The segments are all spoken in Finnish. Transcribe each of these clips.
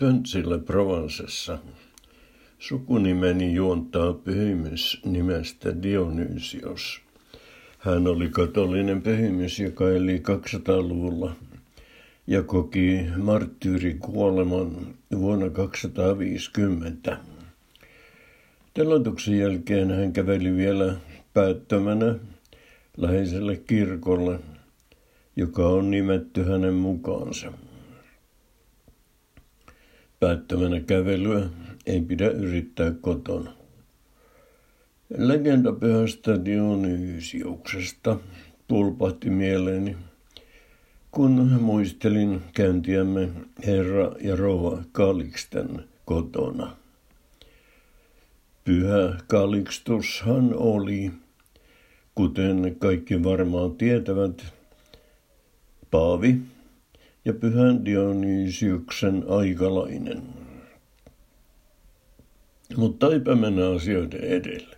Pöntsillä Provencessa. Sukunimeni juontaa pyhimys nimestä Dionysios. Hän oli katolinen pyhimys, joka eli 200-luvulla ja koki marttyyrikuoleman vuonna 250. Teloituksen jälkeen hän käveli vielä päättömänä läheiselle kirkolle, joka on nimetty hänen mukaansa. Päättömänä kävelyä ei pidä yrittää kotona. Legenda pyhästä Dionysiuksesta pulpahti mieleeni, kun muistelin käyntiämme herra ja rouva Kaliksten kotona. Pyhä Kalikstushan oli, kuten kaikki varmaan tietävät, Paavi ja pyhän Dionysiuksen aikalainen. Mutta eipä mennä asioiden edelle.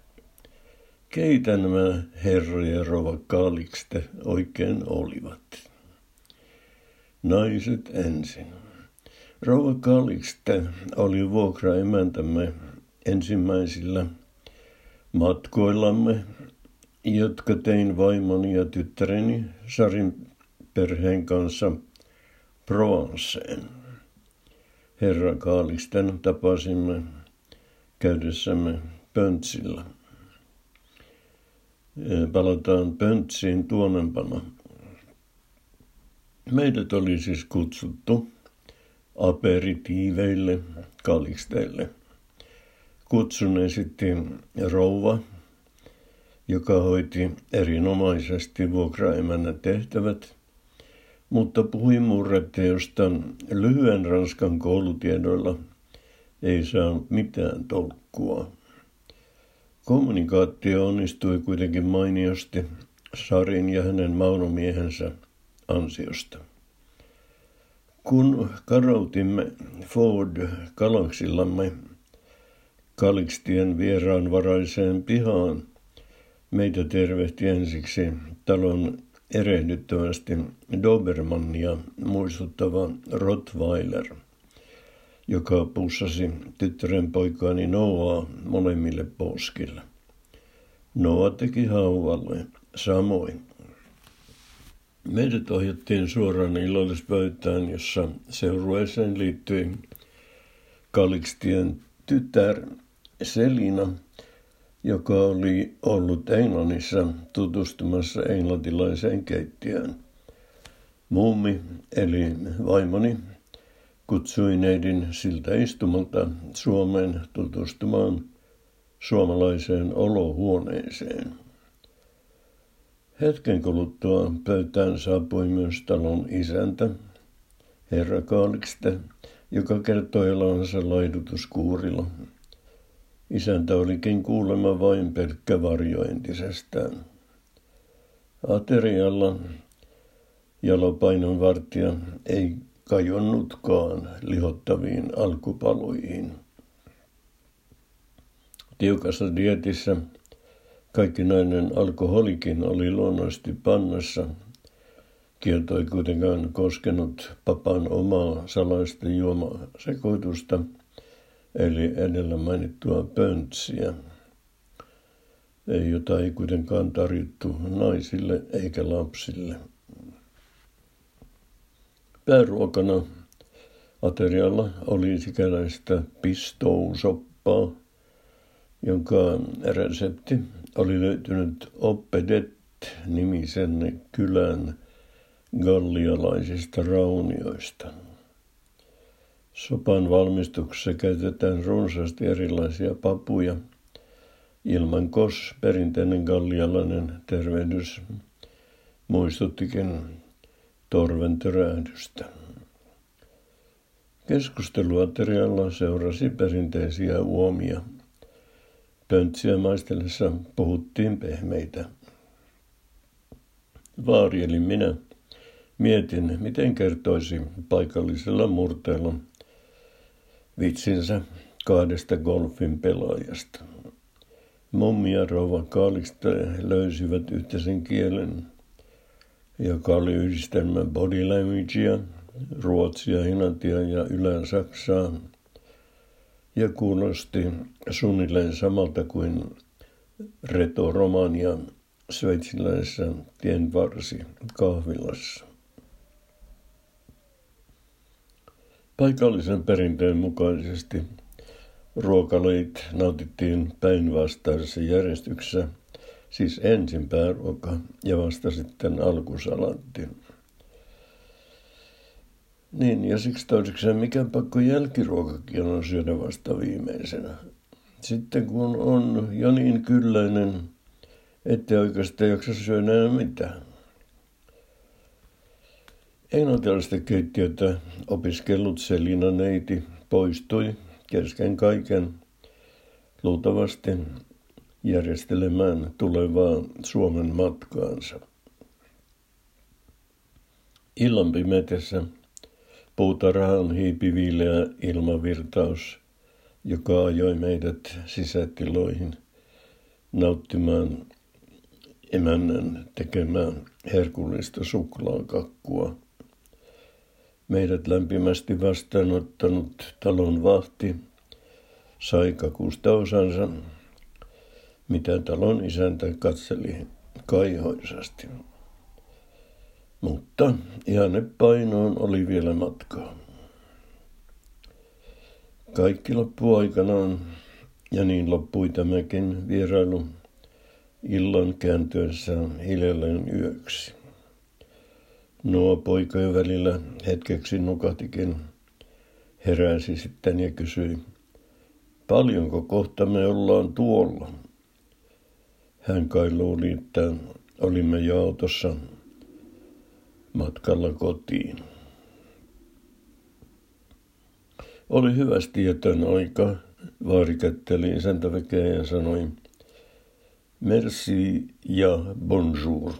Keitä nämä herra ja rova Kalikste oikein olivat? Naiset ensin. Rouva Kalikste oli vuokraemäntämme ensimmäisillä matkoillamme, jotka tein vaimoni ja tyttäreni Sarin perheen kanssa Provenceen. Herra Kaalisten tapasimme käydessämme Pöntsillä. Palataan Pöntsiin tuonempana. Meidät oli siis kutsuttu aperitiiveille, kalisteille. Kutsun esitti rouva, joka hoiti erinomaisesti vuokraemännän tehtävät – mutta puhui murreteosta lyhyen ranskan koulutiedoilla ei saanut mitään tolkkua. Kommunikaatio onnistui kuitenkin mainiosti Sarin ja hänen maunomiehensä ansiosta. Kun karautimme Ford Galaxillamme Kalikstien vieraanvaraiseen pihaan, meitä tervehti ensiksi talon erehdyttävästi Dobermannia muistuttava Rottweiler, joka pussasi tyttären poikaani Noaa molemmille poskille. Noa teki hauvalle samoin. Meidät ohjattiin suoraan illallispöytään, jossa seurueeseen liittyi Kalikstien tytär Selina – joka oli ollut Englannissa tutustumassa englantilaiseen keittiöön. Mummi, eli vaimoni, kutsui neidin siltä istumalta Suomeen tutustumaan suomalaiseen olohuoneeseen. Hetken kuluttua pöytään saapui myös talon isäntä, herra Kaalikste, joka kertoi elansa laidutuskuurilla Isäntä olikin kuulemma vain pelkkä varjo entisestään. Aterialla jalopainon vartija ei kajonnutkaan lihottaviin alkupaloihin. Tiukassa dietissä kaikkinainen alkoholikin oli luonnollisesti pannassa. Kielto ei kuitenkaan koskenut papan omaa salaista juomasekoitusta – eli edellä mainittua pöntsiä, jota ei kuitenkaan tarjottu naisille eikä lapsille. Pääruokana aterialla oli sikäläistä pistousoppaa, jonka resepti oli löytynyt Oppedet-nimisen kylän gallialaisista raunioista. Sopan valmistuksessa käytetään runsaasti erilaisia papuja. Ilman kos, perinteinen gallialainen tervehdys, muistuttikin torven törähdystä. Keskusteluaterialla seurasi perinteisiä uomia. Pöntsiä maistellessa puhuttiin pehmeitä. Vaari eli minä mietin, miten kertoisi paikallisella murteella – vitsinsä kahdesta golfin pelaajasta. Mummi ja rouva Kaalista löysivät yhteisen kielen, joka oli yhdistelmä body languagea Ruotsia, Hinantia ja Ylä-Saksaa ja kuulosti suunnilleen samalta kuin Reto-Romania sveitsiläisessä tienvarsi kahvilassa. Paikallisen perinteen mukaisesti ruokalajit nautittiin päinvastaisessa järjestyksessä, siis ensin pääruoka ja vasta sitten alkusalatti. Niin, ja siksi toiseksi mikä pakko jälkiruokakin on syödä vasta viimeisenä. Sitten kun on jo niin kylläinen, ettei oikeastaan jaksa syödä enää mitään. Englantilaista keittiötä opiskellut Selina neiti poistui kesken kaiken luultavasti järjestelemään tulevaa Suomen matkaansa. Illan pimetessä puutarhaan hiipi viileä ilmavirtaus, joka ajoi meidät sisätiloihin nauttimaan emännän tekemään herkullista suklaakakkua. Meidät lämpimästi vastaanottanut talon vahti sai kakusta osansa, mitä talon isäntä katseli kaihoisasti. Mutta ihanne painoon oli vielä matkaa. Kaikki loppui aikanaan, ja niin loppui tämäkin vierailu illan kääntyessä hiljalleen yöksi. Nuo poikojen välillä hetkeksi nukahtikin, heräsi sitten ja kysyi, paljonko kohta me ollaan tuolla? Hän kai luuli, että olimme jo autossa matkalla kotiin. Oli hyvästi jätön aika, vaarikätteli isäntäväkeä ja sanoi, merci ja bonjour.